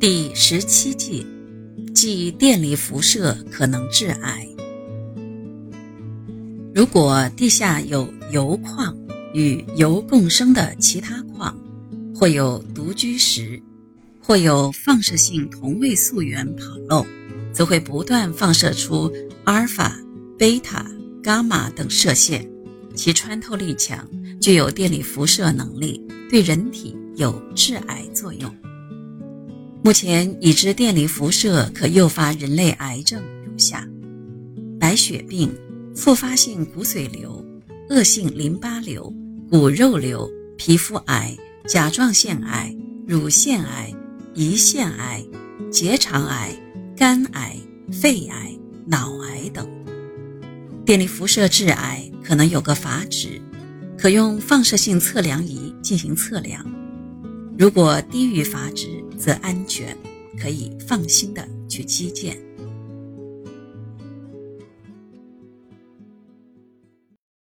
第十七计，即电离辐射可能致癌。如果地下有铀矿与铀共生的其他矿，或有独居石，或有放射性同位素源跑漏，则会不断放射出阿尔法、贝塔、伽马等射线，其穿透力强，具有电离辐射能力，对人体有致癌作用。目前已知电离辐射可诱发人类癌症如下：白血病、复发性骨髓瘤、恶性淋巴瘤、骨肉瘤、皮肤癌、甲状腺癌、乳腺癌、胰腺癌、结肠癌、肝癌、肺癌、脑癌等。电离辐射致癌可能有个阀值，可用放射性测量仪进行测量。如果低于阀值，则安全，可以放心的去击剑。